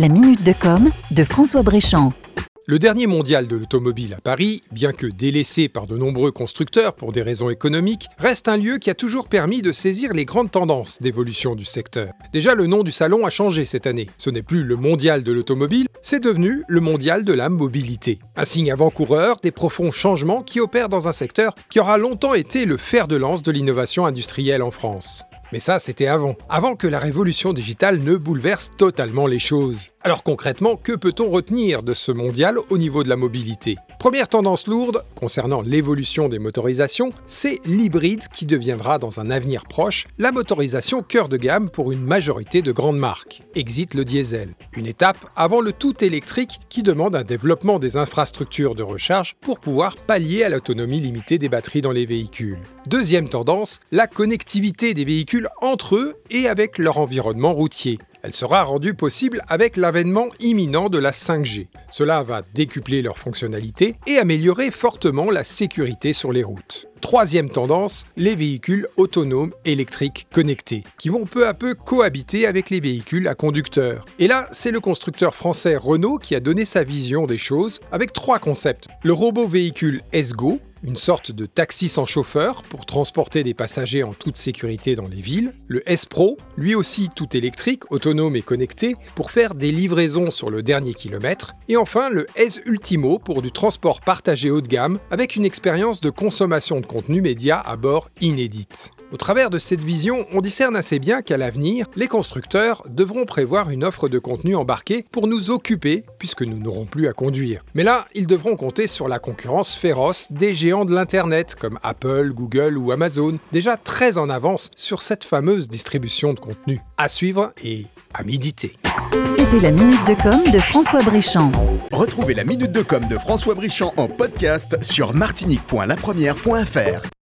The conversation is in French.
La minute de com de François Bréchamp. Le dernier mondial de l'automobile à Paris, bien que délaissé par de nombreux constructeurs pour des raisons économiques, reste un lieu qui a toujours permis de saisir les grandes tendances d'évolution du secteur. Déjà, le nom du salon a changé cette année. Ce n'est plus le mondial de l'automobile, c'est devenu le mondial de la mobilité. Un signe avant-coureur des profonds changements qui opèrent dans un secteur qui aura longtemps été le fer de lance de l'innovation industrielle en France. Mais ça, c'était avant. Avant que la révolution digitale ne bouleverse totalement les choses. Alors concrètement, que peut-on retenir de ce mondial au niveau de la mobilité? Première tendance lourde concernant l'évolution des motorisations, c'est l'hybride qui deviendra dans un avenir proche la motorisation cœur de gamme pour une majorité de grandes marques. Exit le diesel, une étape avant le tout électrique qui demande un développement des infrastructures de recharge pour pouvoir pallier à l'autonomie limitée des batteries dans les véhicules. Deuxième tendance, la connectivité des véhicules entre eux et avec leur environnement routier. Elle sera rendue possible avec l'avènement imminent de la 5G. Cela va décupler leurs fonctionnalités et améliorer fortement la sécurité sur les routes. Troisième tendance, les véhicules autonomes électriques connectés, qui vont peu à peu cohabiter avec les véhicules à conducteur. Et là, c'est le constructeur français Renault qui a donné sa vision des choses avec trois concepts. Le robot véhicule Esgo, une sorte de taxi sans chauffeur pour transporter des passagers en toute sécurité dans les villes, le S-Pro, lui aussi tout électrique, autonome et connecté, pour faire des livraisons sur le dernier kilomètre, et enfin le S Ultimo pour du transport partagé haut de gamme avec une expérience de consommation de contenu média à bord inédite. Au travers de cette vision, on discerne assez bien qu'à l'avenir, les constructeurs devront prévoir une offre de contenu embarqué pour nous occuper, puisque nous n'aurons plus à conduire. Mais là, ils devront compter sur la concurrence féroce des géants de l'Internet, comme Apple, Google ou Amazon, déjà très en avance sur cette fameuse distribution de contenu. À suivre et à méditer. C'était la minute de com de François Bréchamp. Retrouvez la minute de com de François Brichand en podcast sur martinique.lapremière.fr.